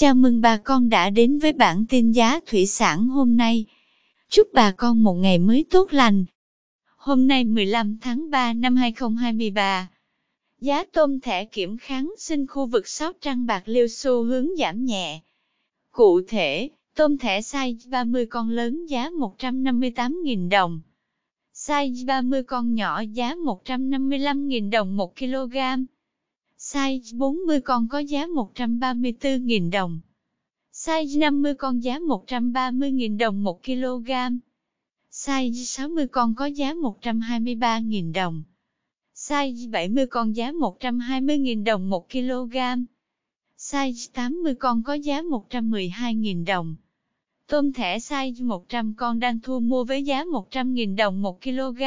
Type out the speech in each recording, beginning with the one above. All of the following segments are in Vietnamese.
Chào mừng bà con đã đến với bản tin giá thủy sản hôm nay. Chúc bà con một ngày mới tốt lành. Hôm nay 15 tháng 3 năm 2023, giá tôm thẻ kiểm kháng sinh khu vực Sóc Trăng Bạc Liêu xu hướng giảm nhẹ. Cụ thể, tôm thẻ size 30 con lớn giá 158.000 đồng. Size 30 con nhỏ giá 155.000 đồng 1 kg. Size 40 con có giá 134.000 đồng. Size 50 con giá 130.000 đồng 1 kg. Size 60 con có giá 123.000 đồng. Size 70 con giá 120.000 đồng 1 kg. Size 80 con có giá 112.000 đồng. Tôm thẻ size 100 con đang thu mua với giá 100.000 đồng 1 kg.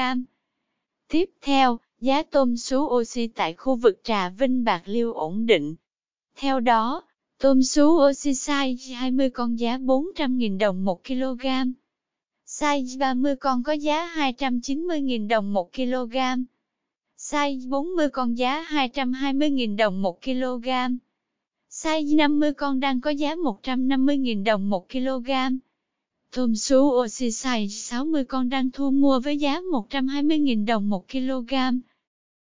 Tiếp theo, giá tôm sú oxy tại khu vực Trà Vinh Bạc Liêu ổn định. Theo đó, tôm sú oxy size 20 con giá 400.000 đồng 1 kg. Size 30 con có giá 290.000 đồng 1 kg. Size 40 con giá 220.000 đồng 1 kg. Size 50 con đang có giá 150.000 đồng 1 kg. Tôm sú oxy size 60 con đang thu mua với giá 120.000 đồng 1 kg.